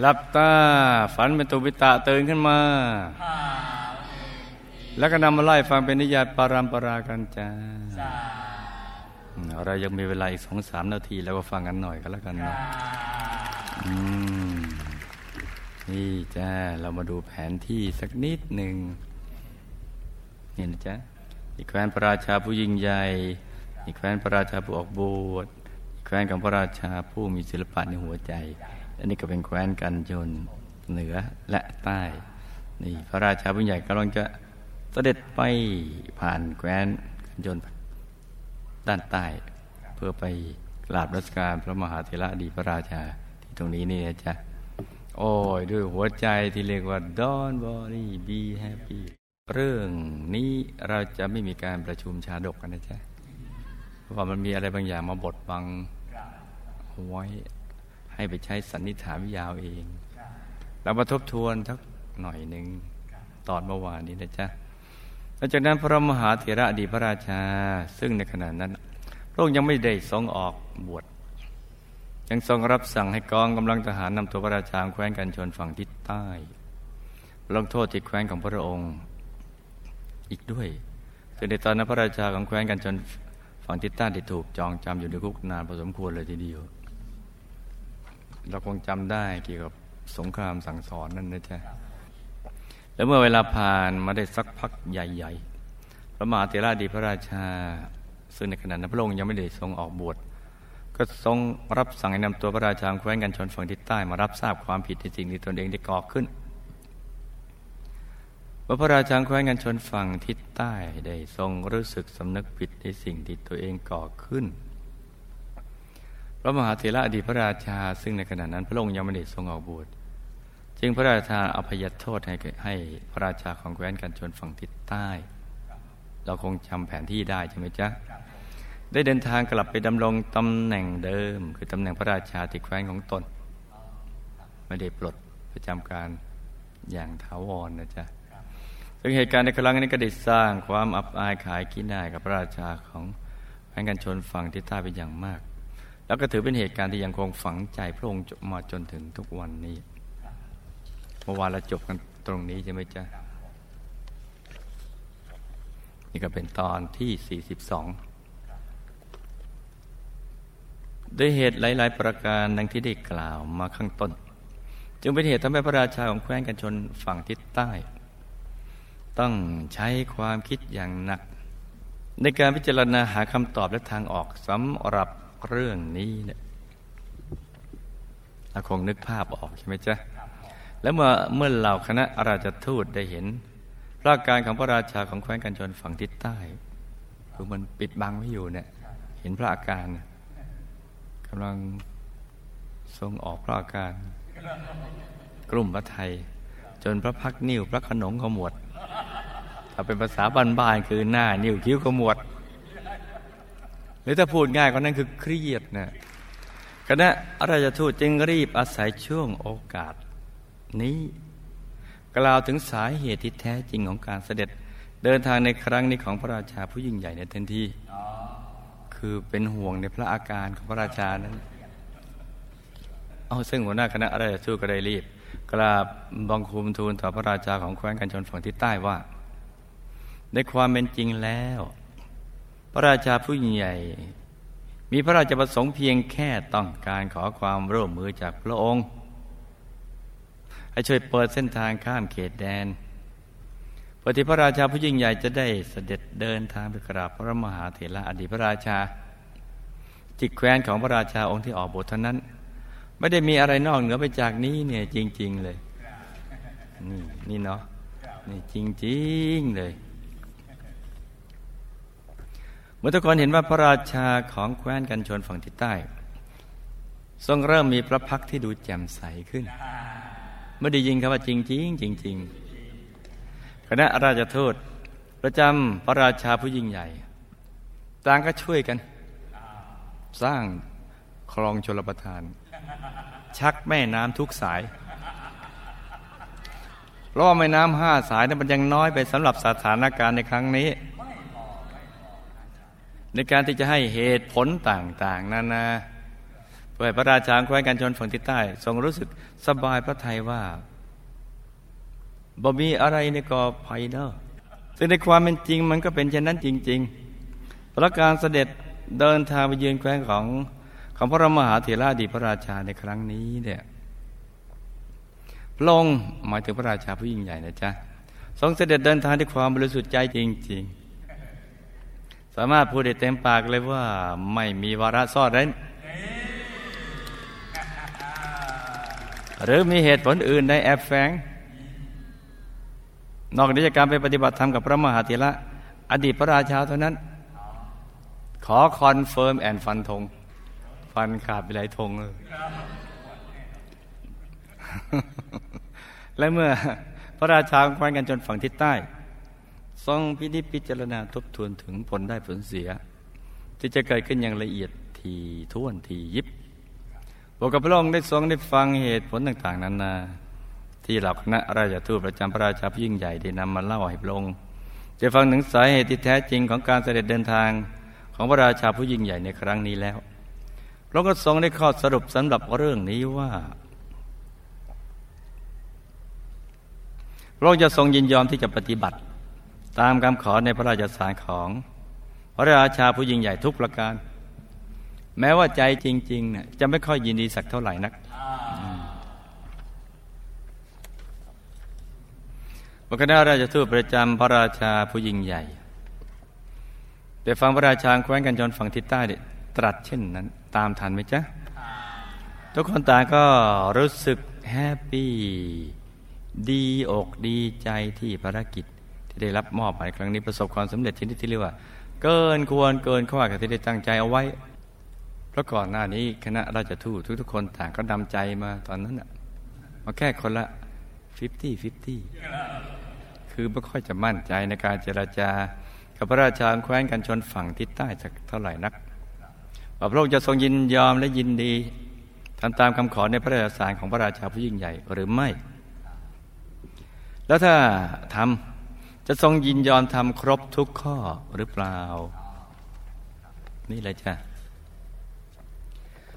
หลับตาฝันเป็นตุปิตะตื่นขึ้นมา แล้วก็นำมาไล่ฟังเป็นนิยายปารัมปรากันจ้าเรายังมีเวลาอีกสองสามนาที แล้วก็ฟังกันหน่อยก็แล้วกันเนาะนี่จ้าเรามาดูแผนที่สักนิดหนึ่งนี่นะจ๊ะอีกแคว้นพระราชาผู้ยิ่งใหญ่อีกแคว้นพระราชาผู้ออกบวชอีกแคว้นของพระราชาผู้มีศิลปะในหัวใจ อันนี้ก็เป็นแคว้นกันยนเหนือและใต้ นี่พระราชาผู้ใหญ่กำลังจะเสด็จไปผ่านแคว้นกันยนด้านใต้ เพื่อไปกราบรัชการพระมหาเถระดีพระราชาที่ตรงนี้นี่นะจ๊ะโอ้ยด้วยหัวใจที่เรียกว่า Don't worry be happy เรื่องนี้เราจะไม่มีการประชุมชาดกกันนะจ๊ะ เพราะว่ามันมีอะไรบางอย่างมาบดบังไว้ ให้ไปใช้สันนิษฐานวิยาวเองเรามาทบทวนสักหน่อยหนึ่งตอนเมื่อวานนี้นะจ๊ะหลังจากนั้นพระมหาเถระอดีพระราชา ซึ่งในขณะนั้น พระองค์ยังไม่ได้ทรงออกบวชยังทรงรับสั่งให้กองกำลังทหารนำตัวพระราชาแคว้นกันชนฝั่งทิศใต้ลงโทษที่แคว้นของพระองค์อีกด้วยคือในตอนนั้นพระราชาของแคว้นกันชนฝั่งทิศใต้ได้ถูกจองจำอยู่ในคุกนานพอสมควรเลยทีเดียว เราคงจำได้เกี่ยวกับสงครามสั่งสอนนั่นนะจ๊ะแล้วเมื่อเวลาผ่านมาได้สักพักใหญ่ๆ พระมหาเถระดีพระราชา ซึ่งในขณะนั้นพระองค์ยังไม่ได้ทรงออกบวช ก็ทรงรับสั่งให้นำตัวพระราชาแคว้นกันชนฝั่งทิศใต้มารับทราบความผิดในสิ่งที่ตนเองได้ก่อขึ้นว่าพระราชาแคว้นกันชนฝั่งทิศใต้ได้ทรงรู้สึกสำนึกผิดในสิ่งที่ตัวเองก่อขึ้น พระมหาเถระอดีตพระราชา ซึ่งในขณะนั้น พระองค์ยังไม่ได้ทรงออกบวชจึงพระราชาอภัยโทษให้ให้พระราชาของแคว้นกันชนฝั่งทิศใต้ เราคงจำแผนที่ได้ใช่ไหมจ๊ะได้เดินทางกลับไปดำรงตำแหน่งเดิม คือตำแหน่งพระราชาที่แคว้นของตน ไม่ได้ปลดประจำการอย่างถาวรนนะจ๊ะซึ่งเหตุการณ์ในครั้งนี้ก็ได้สร้างความอับอายขายกินได้กับพระราชาของแคว้นกันชนฝั่งทิศใต้เป็นอย่างมาก แล้วก็ถือเป็นเหตุการณ์ที่ยังคงฝังใจพระองค์มาจนถึงทุกวันนี้ เมื่อวานเราจบกันตรงนี้ใช่ไหมจ๊ะ นี่ก็เป็นตอนที่ 42 ด้วยเหตุหลาย ๆ ประการดังที่ได้กล่าวมาข้างต้น จึงเป็นเหตุทำให้พระราชาของแคว้นกันชนฝั่งทิศใต้ ต้องใช้ความคิดอย่างหนัก ในการพิจารณาหาคำตอบและทางออกสำหรับ เรื่องนี้เนี่ยเราคงนึกภาพออกใช่ไหมจ๊ะ แล้วเมื่อเมื่อเหล่าคณะราชทูตได้เห็นพระการของพระราชาของแคว้นกันชนฝั่งทิศใต้คือมันปิดบังไว้อยู่เนี่ย เห็นพระอาการกำลังทรงออกพระอาการ กลุ่มพระไทย จนพระพักนิ้วพระขนงขมวดถ้าเป็นภาษาบ้านๆคือหน้านิ้วคิ้วขมวด หรือถ้าพูดง่ายก็นั่นคือเครียดนะคณะราชทูตจึงรีบอาศัยช่วงโอกาส นี้กล่าวถึงสาเหตุที่แท้จริงของการเสด็จเดินทางในครั้งนี้ของพระราชาผู้ยิ่งใหญ่ในทันทีคือเป็นห่วงในพระอาการของพระราชานั้น เอาซึ่งหัวหน้าคณะราชทูตก็ได้รีบ กราบบังคุมทูลต่อพระราชาของแคว้นกันชนฝั่งทิศใต้ว่า ในความเป็นจริงแล้ว พระราชาผู้ใหญ่ มีพระราชประสงค์เพียงแค่ต้องการขอความร่วมมือจากพระองค์ ให้ช่วยเปิดเส้นทางข้ามเขตแดนปฏิพระราชาผู้ยิ่งใหญ่จะได้เสด็จเดินทางไปกราบพระมหาเถระอดีตพระราชา จิตแคว้นของพระราชาองค์ที่ออกบทเท่านั้น ไม่ได้มีอะไรนอกเหนือไปจากนี้เนี่ยจริง ๆ เลย นี่นี่เนาะนี่จริง ๆ เลย มื่อทุกคนเห็นว่าพระราชาของแคว้นกันชนฝั่งทิศใต้ ทรงเริ่มมีพระพักที่ดูแจ่มใสขึ้นไม่ได้ยินคำว่าจริงๆจริงๆคณะราชทูตประจำพระราชาผู้ยิ่งใหญ่ ต่างก็ช่วยกัน สร้างคลองชลประทาน ชักแม่น้ำทุกสายเพราะแม่น้ำห้าสายนั้นมันยังน้อยไปสำหรับสถานการณ์ในครั้งนี้ ในการที่จะให้เหตุผลต่างๆนานาเพื่อพระราชาแคว้นกันชนฝั่งทิศใต้ ทรงรู้สึกสบายพระทัยว่าบ่มีอะไรในกอภัยเนอะซึ่งในความเป็นจริงมันก็เป็นเช่นนั้นจริงๆพระการเสด็จเดินทางไปยืนแคว้นของของพระมหาเถระดีพระราชาในครั้งนี้เนี่ยพระองค์หมายถึงพระราชาผู้ยิ่งใหญ่นะจ๊ะทรงเสด็จเดินทางด้วยความบริสุทธิ์ใจจริง ๆ สามารถพูดได้เต็มปากเลยว่าไม่มีวาระซ่อนเร้นหรือมีเหตุผลอื่นในแอบแฝงนอกจากการไปปฏิบัติธรรมกับพระมหาเถระอดีตพระราชาเท่านั้น ขอ confirm and ฟันธงฟันขาดไปหลายธงเลยและเมื่อพระราชาคว้นกันจนฝั่งทิศใต้ ทรงพินิจพิจารณาทบทวนถึงผลได้ผลเสีย ที่จะเกิดขึ้นอย่างละเอียดทีท่วนทียิบบอกกับพระองค์ได้ทรงได้ฟังเหตุผลต่าง ๆนานาที่หล่าคณะราชทูตประจำพระราชาผู้ยิ่งใหญ่ได้นำมาเล่าให้พระองค์จะฟังถึงสาเหตุที่แท้จริงของการเสด็จเดินทางของพระราชาผู้ยิ่งใหญ่ในครั้งนี้แล้วพระองค์ก็ทรงได้ข้อสรุปสำหรับเรื่องนี้ว่าพระองค์จะทรงยินยอมที่จะปฏิบัติ ตามคำขอในพระราชสารของ พระราชาผู้ยิ่งใหญ่ทุกประการ แม้ว่าใจจริงๆเนี่ยจะไม่ค่อยยินดีสักเท่าไหร่นักพระคณะราชทูตประจำพระราชาผู้ยิ่งใหญ่ได้ฟังพระราชาแคว้นกันจนฝั่งทิศใต้ตรัสเช่นนั้น ตามทันไหมจ๊ะ ทุกคนต่างก็รู้สึก happy ดีอกดีใจที่ภารกิจ ที่ได้รับมอบหมายครั้งนี้ประสบความสำเร็จชนิดที่เรียกว่า เกินควรเกินคาดที่ได้ตั้งใจเอาไว้ เพราะก่อนหน้านี้คณะราชทูตทุกๆคนต่างก็นำใจมาตอนนั้นอะมาแค่คนละ fifty-fifty คือไม่ค่อยจะมั่นใจในการเจราจา กับพระราชาแคว้นกันชนฝั่งทิศใต้สักเท่าไหร่นักว่าพระองค์จะทรงยินยอมและยินดีทำตามคำขอในพระราชสารของพระราชาผู้ยิ่งใหญ่หรือไม่ แล้วถ้าทำ จะทรงยินยอมทำครบทุกข้อหรือเปล่า นี่แหละจ้ะ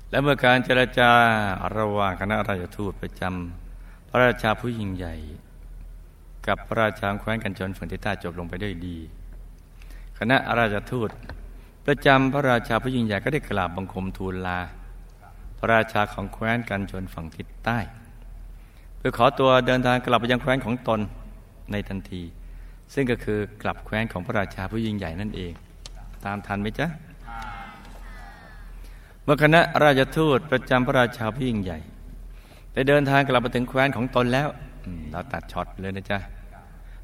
และเมื่อการเจรจาระหว่างคณะราชทูตประจำพระราชาผู้ยิ่งใหญ่ กับพระราชาแคว้นกันจนฝั่งทิศใต้จบลงไปด้วยดี คณะราชทูตประจำพระราชาผู้ยิ่งใหญ่ก็ได้กราบบังคมทูลลา พระราชาของแคว้นกันชนฝั่งทิศใต้ เพื่อขอตัวเดินทางกลับไปยังแคว้นของตนในทันที ซึ่งก็คือกลับแคว้นของพระราชาผู้ยิ่งใหญ่นั่นเอง ตามทันไหมจ๊ะเมื่อคณะราชทูตประจำพระราชาผู้ยิ่งใหญ่ได้เดินทางกลับมาถึงแคว้นของตนแล้วเราตัดช็อตเลยนะจ๊ะ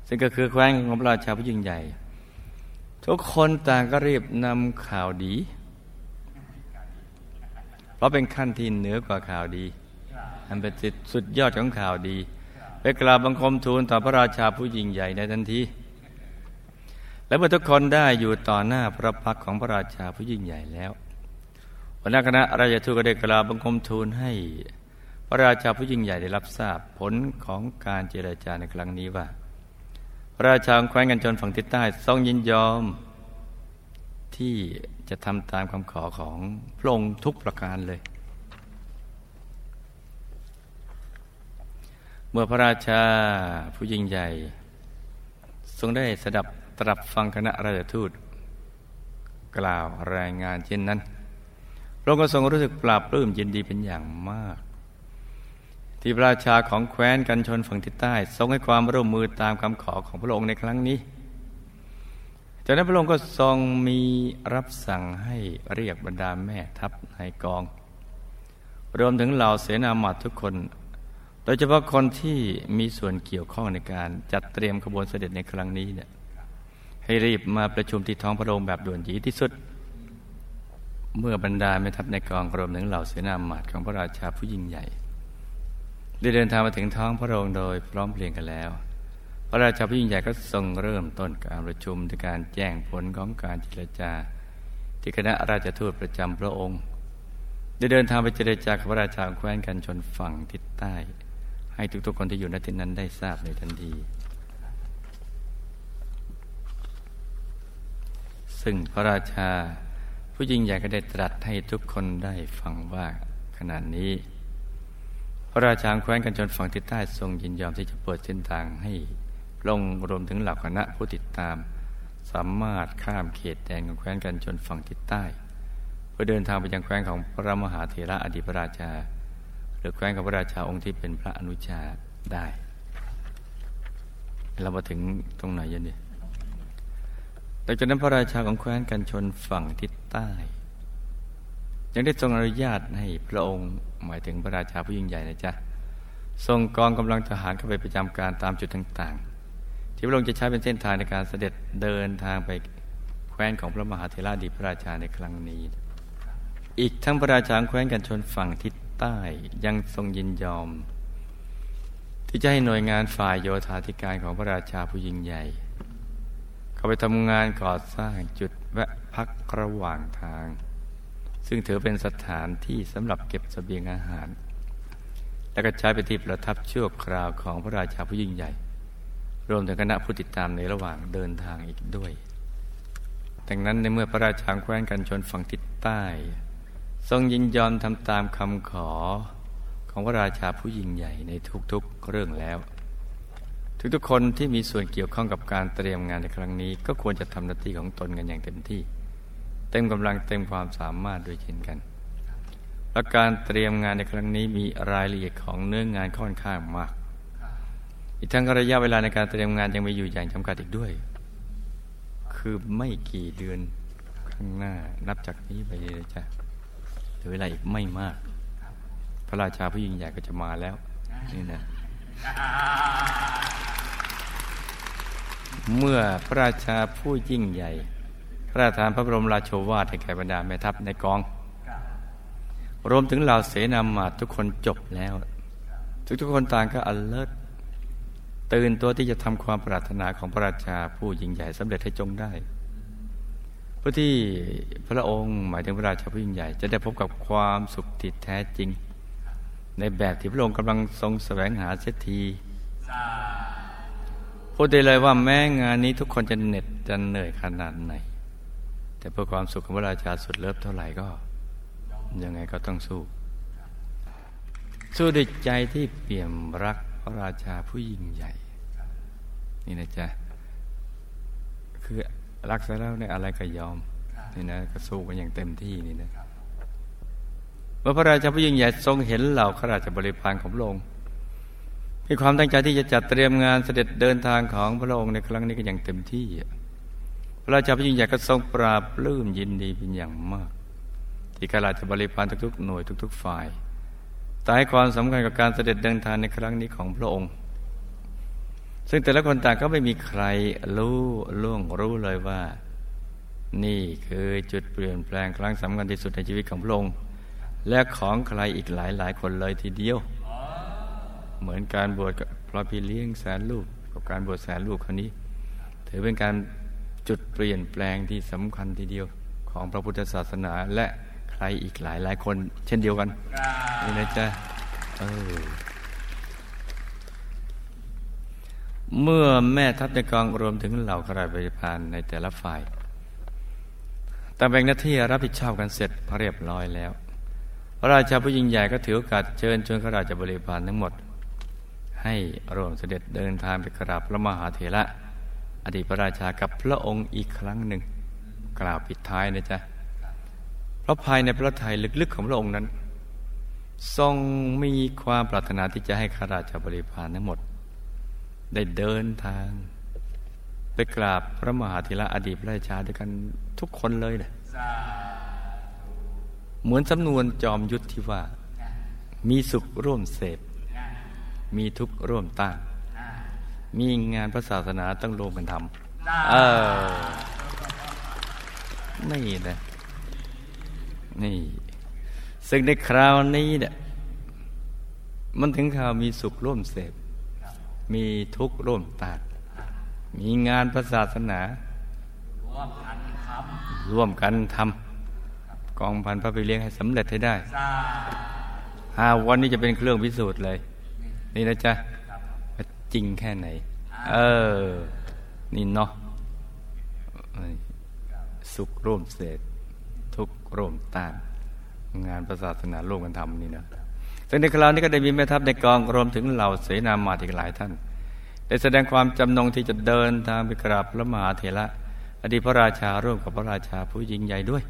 ซึ่งก็คือแคว้นของพระราชาผู้ยิ่งใหญ่ ทุกคนต่างก็รีบนำข่าวดี เพราะเป็นขั้นที่เหนือกว่าข่าวดีอันเป็นสุดยอดของข่าวดี ไปกราบบังคมทูลต่อพระราชาผู้ยิ่งใหญ่ในทันที และเมื่อทุกคนได้อยู่ต่อหน้าพระพักของพระราชาผู้ยิ่งใหญ่แล้วหัวหน้าคณะราชทูตก็ได้กราบบังคมทูลให้พระราชาผู้ยิ่งใหญ่ได้รับทราบผลของการเจรจาในครั้งนี้ว่า พระราชาแคว้นกันจนฝั่งทิศใต้ทรงยินยอม ที่จะทำตามคำขอของพระองค์ทุกประการเลย เมื่อพระราชาผู้ยิ่งใหญ่ ทรงได้สดับตรับฟังคณะราชทูต กล่าวรายงานเช่นนั้นพระองค์ก็ทรงรู้สึกปราบปลื้มยินดีเป็นอย่างมาก ที่พระราชาของแคว้นกันชนฝั่งทิศใต้ ทรงให้ความร่วมมือตามคำขอของพระองค์ในครั้งนี้จากนั้นพระองค์ก็ทรงมีรับสั่งให้เรียกบรรดาแม่ทัพในกอง รวมถึงเหล่าเสนาหมัดทุกคน ยเฉพาะคนที่มีส่วนเกี่ยวข้องในการจัดเตรียมขบวนเสด็จในครั้งนี้เนี่ยให้รีบมาประชุมที่ท้องพระโรงแบบด่วนจีที่สุด เมื่อบรรดาแม่ทัพในกองรวมถึงเหล่าเสนาหมาดของพระราชาผู้ยิ่งใหญ่ ได้เดินทางมาถึงท้องพระโรงโดยพร้อมเพรียงกันแล้ว พระราชาผู้ยิ่งใหญ่ก็ทรงเริ่มต้นการประชุมในการแจ้งผลของการเจรจา ที่คณะราชทูตประจำพระองค์ ได้เดินทางไปเจรจากับพระราชาแคว้นกันชนฝั่งทิศใต้ ให้ทุกๆคนที่อยู่ณที่นั้นได้ทราบในทันที ซึ่งพระราชาผู้ยิ่งใหญ่ก็ได้ตรัสให้ทุกคนได้ฟังว่าขณะนี้ พระราชาแคว้นกันชนฝั่งทิศใต้ทรงยินยอมที่จะเปิดเส้นทางให้ลงรวมถึงเหล่าคณะผู้ติดตาม สามารถข้ามเขตแดนของแคว้นกันชนฝั่งทิศใต้ เพื่อเดินทางไปยังแคว้นของพระมหาเถระอดีตพระราชา หรือแคว้นของพระราชาองค์ที่เป็นพระอนุชาได้ เรามาถึงตรงไหนยันเนี่ยแต่จากนั้นพระราชาของแคว้นกันชนฝั่งทิศใต้ ยังได้ทรงอนุญาตให้พระองค์หมายถึงพระราชาผู้ยิ่งใหญ่นะจ๊ะทรงกองกำลังทหารเข้าไปประจำการตามจุดต่างๆ ที่พระองค์จะใช้เป็นเส้นทางในการเสด็จเดินทางไปแคว้นของพระมหาเถระดีพระราชาในครั้งนี้ อีกทั้งพระราชาแคว้นกันชนฝั่งทิศ ใต้ยังทรงยินยอม ที่จะให้หน่วยงานฝ่ายโยธาธิการของพระราชาผู้ยิ่งใหญ่ เข้าไปทำงานก่อสร้างจุดแวะพักระหว่างทาง ซึ่งถือเป็นสถานที่สำหรับเก็บสเสบียงอาหาร และก็ใช้เป็นที่ประทับชั่วคราวของพระราชาผู้ยิ่งใหญ่ รวมถึงคณะผู้ติดตามในระหว่างเดินทางอีกด้วยดังนั้นในเมื่อพระราชาแคว้นกันชนฝั่งทิศใต้ ทรงยินยอมทำตามคำขอของพระราชาผู้ยิ่งใหญ่ในทุกๆเรื่องแล้ว ทุกๆคนที่มีส่วนเกี่ยวข้องกับการเตรียมงานในครั้งนี้ ก็ควรจะทำหน้าที่ของตนกันอย่างเต็มที่ เต็มกำลังเต็มความสามารถด้วยเช่นกัน และการเตรียมงานในครั้งนี้มีรายละเอียดของเนื้องงานค่อนข้างมาก อีกทั้งระยะเวลาในการเตรียมงานยังมีอยู่อย่างจำกัดอีกด้วย คือไม่กี่เดือนข้างหน้านับจากนี้ไปเลยจ้ะ เหลือเวลาอีกไม่มาก พระราชาผู้ยิ่งใหญ่ก็จะมาแล้ว นี่นะ เมื่อพระราชาผู้ยิ่งใหญ่ พระราชทานพระบรมราชโชวาทให้แก่บรรดาแม่ทัพในกอง รวมถึงเหล่าเสนามาทุกคนจบแล้ว ทุกทุกคนต่างก็อเลิศตื่นตัวที่จะทำความปรารถนาของพระราชาผู้ยิ่งใหญ่สำเร็จให้จงได้ เพื่อที่พระองค์หมายถึงพระราชาผู้ยิ่งใหญ่ จะได้พบกับความสุขติดแท้จริง ในแบบที่พระองค์กำลังทรงแสวงหาเสียทีพูดได้เลยว่าแม้งานนี้ทุกคนจะเหน็ดจะเหนื่อยขนาดไหน แต่เพื่อความสุขของพระราชาสุดเลิศเท่าไหร่ก็ ยังไงก็ต้องสู้ สู้ด้วยใจที่เปี่ยมรักพระราชาผู้ยิ่งใหญ่ นี่นะจ๊ะคือ รักซะแล้วเนี่ยอะไรก็ยอมนี่นะก็สู้กันอย่างเต็มที่นี่นะเมื่อพระราชาผู้ยิ่งใหญ่ทรงเห็นเหล่าข้าราชบริพารของพระองค์มีความตั้งใจที่จะจัดเตรียมงานเสด็จเดินทางของพระองค์ในครั้งนี้ก็อย่างเต็มที่ พระราชาผู้ยิ่งใหญ่ก็ทรงปราบปลื้มยินดีเป็นอย่างมาก ที่ข้าราชบริพารทุกๆหน่วยทุก ๆ ฝ่ายตายความสำคัญกับการเสด็จเดินทางในครั้งนี้ของพระองค์ ซึ่งแต่ละคนต่างก็ไม่มีใครรู้ล่วงรู้เลยว่า นี่คือจุดเปลี่ยนแปลงครั้งสำคัญที่สุดในชีวิตของพระองค์และของใครอีกหลายหลายคนเลยทีเดียว เหมือนการบวชพระพี่เลี้ยงแสนลูกกับการบวชแสนลูกครั้นี้ ถือเป็นการจุดเปลี่ยนแปลงที่สำคัญทีเดียวของพระพุทธศาสนาและใครอีกหลายหลายคน เช่นเดียวกันนี่นะจ๊ะเออ เมื่อแม่ทัพในกองรวมถึงเหล่าข้าราชบริพารในแต่ละฝ่ายต่างแบ่งหน้าที่รับผิดชอบกันเสร็จเรียบร้อยแล้ว พระราชาผู้ยิ่งใหญ่ก็ถือโอกาสเชิญชวนข้าราชบริพารทั้งหมด ให้ร่วมเสด็จเดินทางไปกราบพระมหาเถระ อดีตพระราชากับพระองค์อีกครั้งหนึ่ง กล่าวปิดท้ายนะจ๊ะเพราะภายในพระทัยลึกๆของพระองค์นั้น ทรงมีความปรารถนาที่จะให้ข้าราชบริพารทั้งหมด ได้เดินทาง ไปกราบพระมหาธิระอดีตพระราชาด้วยกันทุกคนเลยเนะเหมือนสำนวนจอมยุทธที่ว่า มีสุขร่วมเสพ มีทุกข์ร่วมต้านมีงานพระศาสนาต้องรวมกันทำเออนี่นะนี่ ซึ่งในคราวนี้เนี่ยมันถึงข่าวมีสุขร่วมเสพ มีทุกข์ร่วมตัด มีงานพระศาสนา ร่วมกันทำร่วมกันทำกองพันพระไปเลี้ยงให้สำเร็จให้ได้ห้าวันนี้จะเป็นเครื่องพิสูจน์เลย นี่นะจ๊ะจริงแค่ไหน เออ นี่เนาะสุขร่วมเสพทุกร่วมต้าน งานพระศาสนาร่วมกันทำนี่นะ ซึ่งในคราวนี้ก็ได้มีแม่ทัพในกองรวมถึงเหล่าเสนามาอีกหลายท่าน ได้แสดงความจำนงที่จะเดินทางไปกราบพระมหาเถระอดีตพระราชาร่วมกับพระราชาผู้ยิ่งใหญ่ด้วย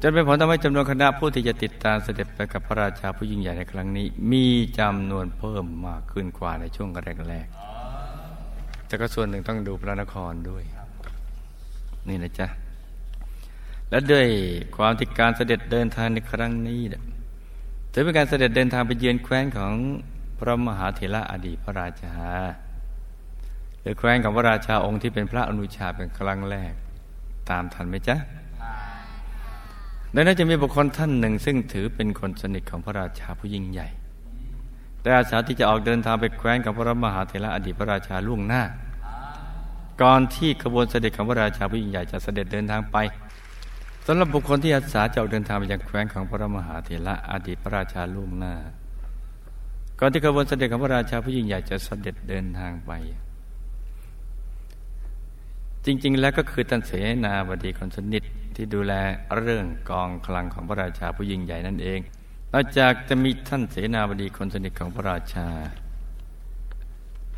จนเป็นผลทำให้จำนวนคณะผู้ที่จะติดตามเสด็จไปกับพระราชาผู้ยิ่งใหญ่ในครั้งนี้ มีจำนวนเพิ่มมากขึ้นกว่าในช่วงแรกๆแต่ก็ส่วนหนึ่งต้องดูพระนครด้วย นี่นะจ๊ะและด้วยความที่การเสด็จเดินทางในครั้งนี้ ถือเป็นการเสด็จเดินทางไปเยือนแคว้นของพระมหาเถระอดีตพระราชาหรือแคว้นของพระราชาองค์ที่เป็นพระอนุชาเป็นครั้งแรก ตามทันไหมจ๊ะดังนั้นจะมีบุคคลท่านหนึ่ง ซึ่งถือเป็นคนสนิทของพระราชาผู้ยิ่งใหญ่ได้อาสาที่จะออกเดินทางไปแคว้นกับพระมหาเถระอดีตพระราชาล่วงหน้า ก่อนที่ขบวนเสด็จของพระราชาผู้ยิ่งใหญ่จะเสด็จเดินทางไป สำหรับบุคคลที่อาสาจะออกเดินทางไปยังแคว้นของพระมหาเถระอดีตพระราชาล่วงหน้า ก่อนที่ขบวนเสด็จของพระราชาผู้ยิ่งใหญ่จะเสด็จเดินทางไป จริง ๆ แล้วก็คือท่านเสนาบดีคนสนิทที่ดูแลเรื่องกองคลังของพระราชาผู้ยิ่งใหญ่นั่นเองนอกจากจะมีท่านเสนาบดีคนสนิทของพระราชา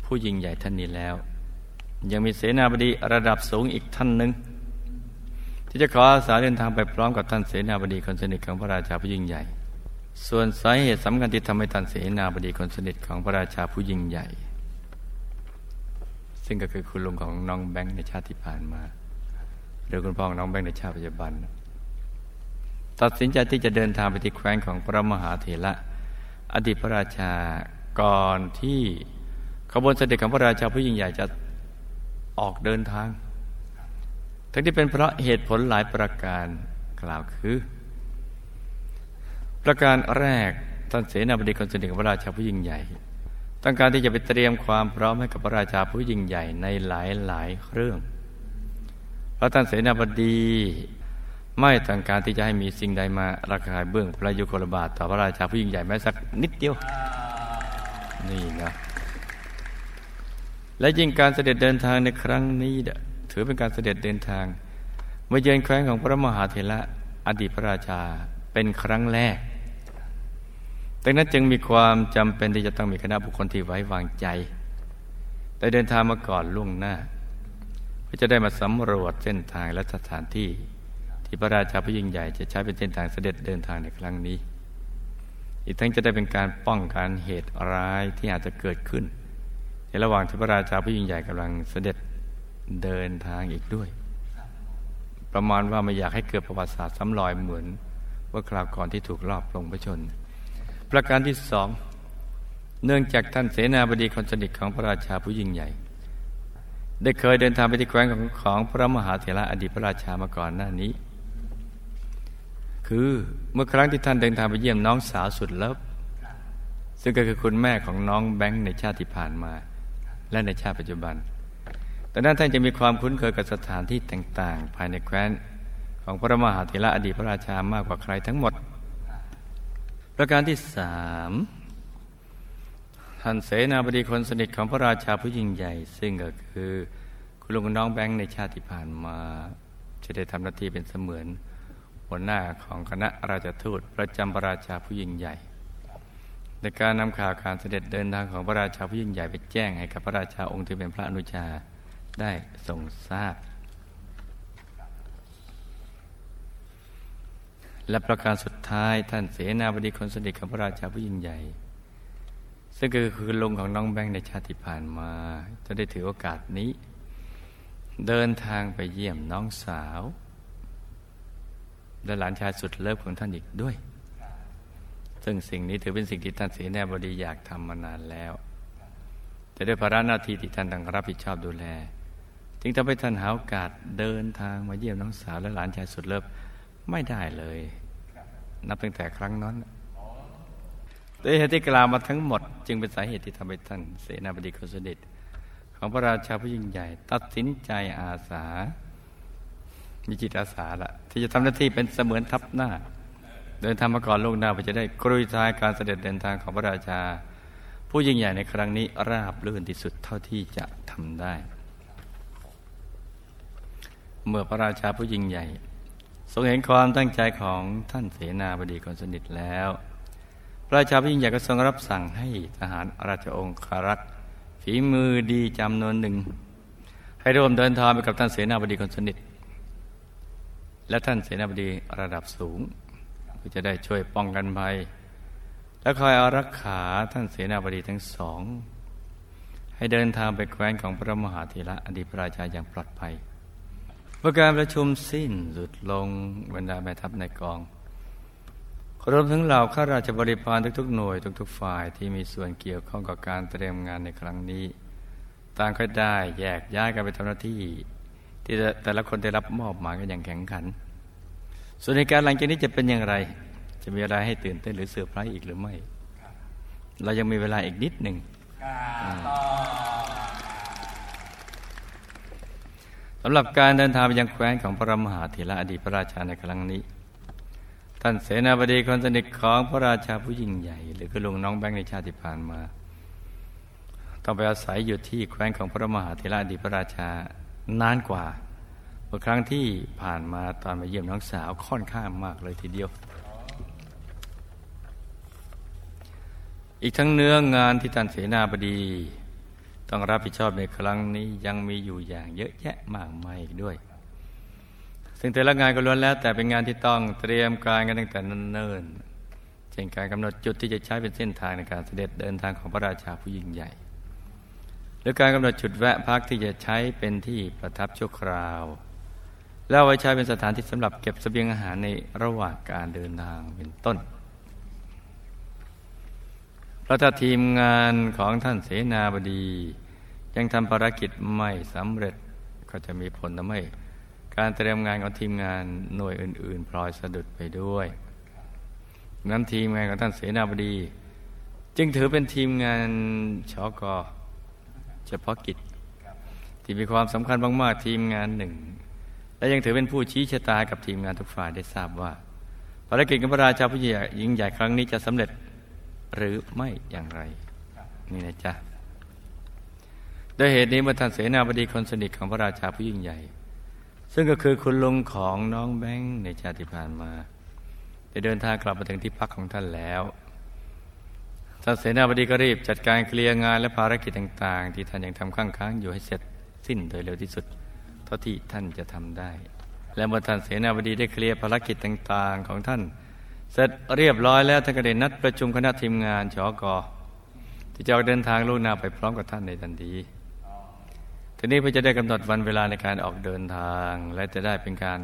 ผู้ยิ่งใหญ่ท่านนี้แล้ว ยังมีเสนาบดีระดับสูงอีกท่านหนึ่ง ที่จะขออาสาเดินทางไปพร้อมกับท่านเสนาบดีคนสนิทของพระราชาผู้ยิ่งใหญ่ ส่วนสาเหตุสำคัญที่ทำให้ท่านเสนาบดีคนสนิทของพระราชาผู้ยิ่งใหญ่ ซึ่งก็คือคุณลุงของน้องแบงค์ในชาติที่ผ่านมา หรือคุณพ่อของน้องแบงค์ในชาติปัจจุบัน ตัดสินใจที่จะเดินทางไปที่แคว้นของพระมหาเถระอดีตพระราชาก่อนที่ขบวนเสด็จของพระราชาผู้ยิ่งใหญ่จะออกเดินทาง ทั้งที่เป็นเพราะเหตุผลหลายประการกล่าวคือ ประการแรกท่านเสนาบดีคนสนิทของพระราชาผู้ยิ่งใหญ่ ต้องการที่จะไปเตรียมความพร้อมให้กับพระราชาผู้ยิ่งใหญ่ในหลายหลายเรื่องเพราะท่านเสนาบดีไม่ต้องการที่จะให้มีสิ่งใดมาระคายเบื้องพระยุคลบาทต่อพระราชาผู้ยิ่งใหญ่แม้สักนิดเดียว นี่นะและยิ่งการเสด็จเดินทางในครั้งนี้ ถือเป็นการเสด็จเดินทางมาเยือนแคว้นของพระมหาเถระอดีตพระราชาเป็นครั้งแรกดังนั้นจึงมีความจำเป็นที่จะต้องมีคณะบุคคลที่ไว้วางใจได้เดินทางมาก่อนล่วงหน้า เพื่อจะได้มาสำรวจเส้นทางและสถานที่ ที่พระราชาผู้ยิ่งใหญ่จะใช้เป็นเส้นทางเสด็จเดินทางในครั้งนี้ อีกทั้งจะได้เป็นการป้องกันเหตุร้ายที่อาจจะเกิดขึ้น ในระหว่างที่พระราชาผู้ยิ่งใหญ่กำลังเสด็จ เดินทางอีกด้วย ประมาณว่าไม่อยากให้เกิดประวัติศาสตร์ซ้ำรอยเหมือนว่าคราวก่อนที่ถูกลอบลงพระชน ประการที่สองเนื่องจากท่านเสนาบดีคนสนิทของพระราชาผู้ยิ่งใหญ่ ได้เคยเดินทางไปที่แคว้นของของพระมหาเถระอดีตพระราชามาก่อนหน้านี้ คือเมื่อครั้งที่ท่านเดินทางไปเยี่ยมน้องสาวสุดเลิฟซึ่งก็คือคุณแม่ของน้องแบงค์ในชาติที่ผ่านมา และในชาติปัจจุบัน แต่นั้นท่านจะมีความคุ้นเคยกับสถานที่ต่างๆ ภายในแคว้นของพระมหาเถระอดีตพระราชามากกว่าใครทั้งหมด ประการที่สามท่านเสนาบดีคนสนิทของพระราชาผู้ยิ่งใหญ่ ซึ่งก็คือคุณลุงน้องแบงค์ในชาติที่ผ่านมา จะได้ทำหน้าที่เป็นเสมือนหัวหน้าของคณะราชทูตประจำพระราชาผู้ยิ่งใหญ่ ในการนำข่าวการเสด็จเดินทางของพระราชาผู้ยิ่งใหญ่ไปแจ้งให้กับพระราชาองค์ที่เป็นพระอนุชา ได้ทรงทราบ และประการสุดท้ายท่านเสนาบดีคนสนิทของพระราชาผู้ยิ่งใหญ่ ซึ่งก็คือลุงของน้องแบงค์ในชาติผ่านมา จะได้ถือโอกาสนี้ เดินทางไปเยี่ยมน้องสาว และหลานชายสุดเลิฟของท่านอีกด้วย ซึ่งสิ่งนี้ถือเป็นสิ่งที่ท่านเสนาบดีอยากทำมานานแล้วแต่ด้วยภาระหน้าที่ที่ท่านต้องรับผิดชอบดูแล จึงทำให้ท่านหาโอกาสเดินทางมาเยี่ยมน้องสาวและหลานชายสุดเลิฟไม่ได้เลย นับตั้งแต่ครั้งนั้นแต่เหตุที่กล่าวมาทั้งหมด จึงเป็นสาเหตุที่ทำให้ท่านเสนาบดีคนสนิทของพระราชาผู้ยิ่งใหญ่ ตัดสินใจอาสา มีจิตอาสาละที่จะทำหน้าที่เป็นเสมือนทับหน้า เดินทางมาก่อนลงหน้าเพื่อจะได้กรุยทายการเสด็จเดินทางของพระราชา ผู้ยิ่งใหญ่ในครั้งนี้ราบรื่นที่สุดเท่าที่จะทำได้ เมื่อพระราชาผู้ยิ่งใหญ่ ทรงเห็นความตั้งใจของท่านเสนาบดีคนสนิทแล้ว พระราชาพิยิ่งใหญ่ก็ทรงรับสั่งให้ทหารราชองคารักษ์ฝีมือดีจำนวนหนึ่ง ให้ร่วมเดินทางไปกับท่านเสนาบดีคนสนิท และท่านเสนาบดีระดับสูงเพื่อจะได้ช่วยป้องกันภัยและคอยอารักขาท่านเสนาบดีทั้งสอง ให้เดินทางไปแคว้นของพระมหาธีระอดีตพระราชาอย่างปลอดภัย เมื่อการประชุมสิ้นสุดลงบรรดาแม่ทัพในกองรวมถึงเหล่าข้าราชบริพารทุกๆหน่วยทุกๆฝ่ายที่มีส่วนเกี่ยวข้องกับการเตรียมงานในครั้งนี้ ต่างก็ได้แยกย้ายกันไปทำหน้าที่ ที่แต่ละคนได้รับมอบหมายกันอย่างแข็งขัน ส่วนในการหลังจากนี้จะเป็นอย่างไร จะมีอะไรให้ตื่นเต้นหรือเสือร์ไพรส์อีกหรือไม่ เรายังมีเวลาอีกนิดหนึ่งำหรับการเดินทางไปยังแคว้นของพระมหาเถระอดีตพระราชาในครั้งนี้ ท่านเสนาบดีคนสนิทของพระราชาผู้ยิ่งใหญ่ หรือก็ลุงน้องแบงค์ในชาติผ่านมา ต้องไปอาศัยอยู่ที่แคว้นของพระมหาเถระอดีตพระราชานานกว่าเมื่อครั้งที่ผ่านมาตอนไปเยี่ยมน้องสาวค่อนข้างมากเลยทีเดียว อีกทั้งเนื้องานที่ท่านเสนาบดี ต้องรับผิดชอบในครั้งนี้ยังมีอยู่อย่างเยอะแยะมากมายอีกด้วย ซึ่งแต่ละงานก็ล้วนแล้ว แต่เป็นงานที่ต้องเตรียมการกันตั้งแต่นเนิ่นๆเช่นการกำหนดจุดที่จะใช้เป็นเส้นทางในการเสด็จเดินทางของพระราชาผู้ยิ่งใหญ่ หรือการกำหนดจุดแวะพักที่จะใช้เป็นที่ประทับชั่วคราว แล้วไว้ใช้เป็นสถานที่สำหรับเก็บสเสบียงอาหารในระหว่างการเดินทางเป็นต้น เพราะถ้าทีมงานของท่านเสนาบดี ยังทำภารกิจไม่สำเร็จก็จะมีผลทำให้การเตรียมงานของทีมงานหน่วยอื่น ๆ พลอยสะดุดไปด้วย นั้นทีมงานของท่านเสนาบดี จึงถือเป็นทีมงานชอกอเฉพาะกิจ ที่มีความสำคัญมากๆทีมงานหนึ่ง และยังถือเป็นผู้ชี้ชะตากับทีมงานทุกฝ่ายได้ทราบว่า ภารกิจของพระราชาผู้ยิ่งใหญ่ครั้งนี้จะสำเร็จ หรือไม่อย่างไร นี่นะจ๊ะโดยเหตุนี้เมื่อท่านเสนาบดีคนสนิทของพระราชาผู้ยิ่งใหญ่ ซึ่งก็คือคุณลุงของน้องแบงค์ในชาติผ่านมาได้เดินทางกลับมาถึงที่พักของท่านแล้วท่านเสนาบดีก็รีบจัดการเคลียร์งานและภารกิจต่าง ๆ ที่ท่านยังทำค้างค้างอยู่ให้เสร็จสิ้นโดยเร็วที่สุด เท่าที่ท่านจะทำได้ และเมื่อท่านเสนาบดีได้เคลียร์ภารกิจต่าง ๆ ของท่าน เสร็จเรียบร้อยแล้วท่านก็ได้นัดประชุมคณะทีมงานชอกอที่จะออกเดินทางลูกนาไปพร้อมกับท่านในทันทีทีนี้เพื่อจะได้กำหนดวันเวลาในการออกเดินทาง และจะได้เป็นการ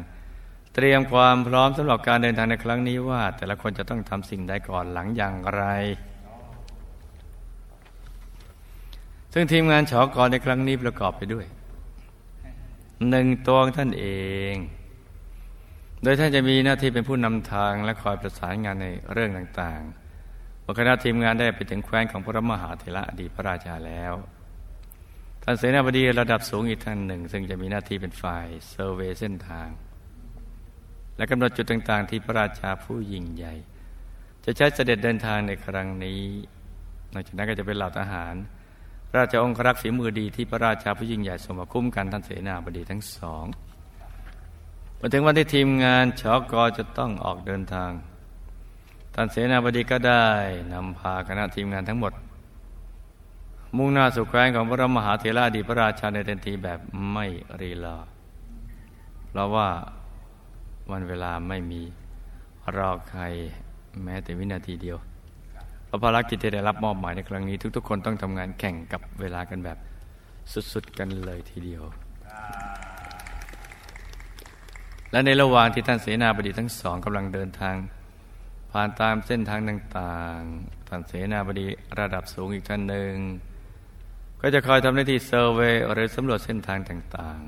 เตรียมความพร้อมสำหรับการเดินทางในครั้งนี้ว่า แต่ละคนจะต้องทำสิ่งใดก่อนหลังอย่างไร ซึ่งทีมงานชอกอในครั้งนี้ประกอบไปด้วยหนึ่งตัวท่านเอง โดยท่านจะมีหน้าที่เป็นผู้นำทางและคอยประสานงานในเรื่องต่างๆว่าคณะทีมงานได้ไปถึงแคว้นของพระมหาเถระอดีตพระราชาแล้ว ท่านเสนาบดีระดับสูงอีกท่านหนึ่ง ซึ่งจะมีหน้าที่เป็นฝ่ายเซอร์เวเส้นทาง และกำหนดจุดต่างๆ ที่พระราชาผู้ยิ่งใหญ่ จะใช้เสด็จเดินทางในครั้งนี้นอกจากนั้นก็จะเป็นเหล่าทหาร ราชองครักษ์ฝีมือดีที่พระราชาผู้ยิ่งใหญ่สมคุ้มกันท่านเสนาบดีทั้งสอง มาถึงวันที่ทีมงานชอกอจะต้องออกเดินทางท่านเสนาบดีก็ได้นำพาคณะทีมงานทั้งหมด มุ่งหน้าสู่แคว้นของพระมหาเถระดีพระราชาในทันทีแบบไม่รีรอเพราะว่าวันเวลาไม่มีรอใครแม้แต่วินาทีเดียวเพราะภารกิจที่ได้รับมอบหมายในครั้งนี้ ทุก ๆ คนต้องทำงานแข่งกับเวลากันแบบสุด ๆ กันเลยทีเดียว และในระหว่างที่ท่านเสนาบดีทั้งสองกำลังเดินทาง ผ่านตามเส้นทางต่างๆ ท่านเสนาบดีระดับสูงอีกท่านหนึ่ง ก็จะคอยทำหน้าที่เซอร์เวยหรือสำรวจเส้นทางต่าง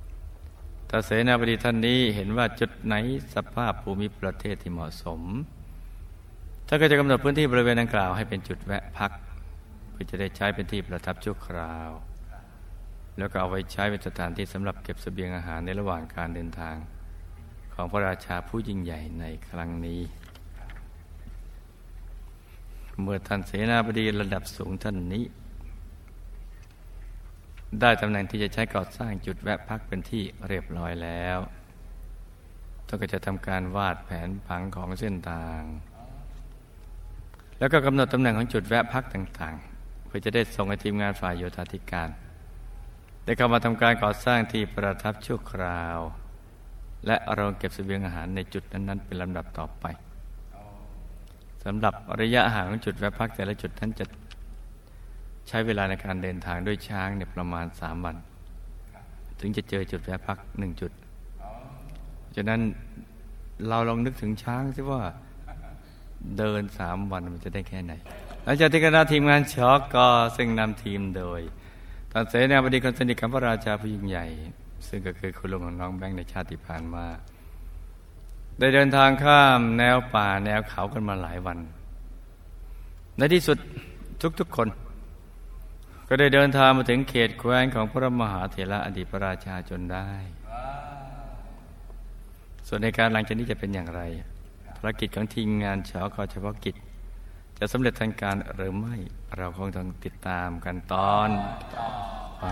ๆถ้าเสนาบดีท่านนี้เห็นว่าจุดไหนสภาพภูมิประเทศที่เหมาะสมท่านก็จะกำหนดพื้นที่บริเวณดังกล่าวให้เป็นจุดแวะพักเพื่อจะได้ใช้เป็นที่ประทับชั่วคราว แล้วก็เอาไว้ใช้เป็นสถานที่สำหรับเก็บสเสบียงอาหารในระหว่างการเดินทาง ของพระราชาผู้ยิ่งใหญ่ในครั้งนี้ เมื่อท่านเสนาบดีระดับสูงท่านนี้ ได้ตำแหน่งที่จะใช้ก่อสร้างจุดแวะพักเป็นที่เรียบร้อยแล้วต้องก็จะทำการวาดแผนผังของเส้นทาง แล้วก็กำหนดตำแหน่งของจุดแวะพักต่างๆ เพื่อจะได้ส่งให้ทีมงานฝ่ายโยธาธิการ ได้เข้ามาทำการก่อสร้างที่ประทับชั่วคราว และโรงเก็บเสบียงอาหารในจุดนั้น ๆ เป็นลำดับต่อไปสำหรับระยะห่างของจุดแวะพักแต่ละจุดนั้นจะใช้เวลาในการเดินทางด้วยช้างเนี่ยประมาณสามวัน ถึงจะเจอจุดแวะพักหนึ่งจุดฉะนั้นเราลองนึกถึงช้างสิว่าเดินสามวันมันจะได้แค่ไหนหลังจากที่คณะทีมงานช็อกก็ซึ่งนำทีมโดย ท่านเสนาบดีคนสนิทกับพระราชาผู้ยิ่งใหญ่ ซึ่งก็คือคุณลุงของน้องแบงค์ในชาติผ่านมาได้เดินทางข้ามแนวป่าแนวเขากันมาหลายวัน ในที่สุดทุกๆคน ก็ได้เดินทางมาถึงเขตแคว้นของพระมหาเถระอดีตพระราชาจนได้ ส่วนในการหลังจากนี้จะเป็นอย่างไรภารกิจของทีมงานชอกเฉพาะกิจ จะสำเร็จทางการหรือไม่เราคงต้องติดตามกันตอนไป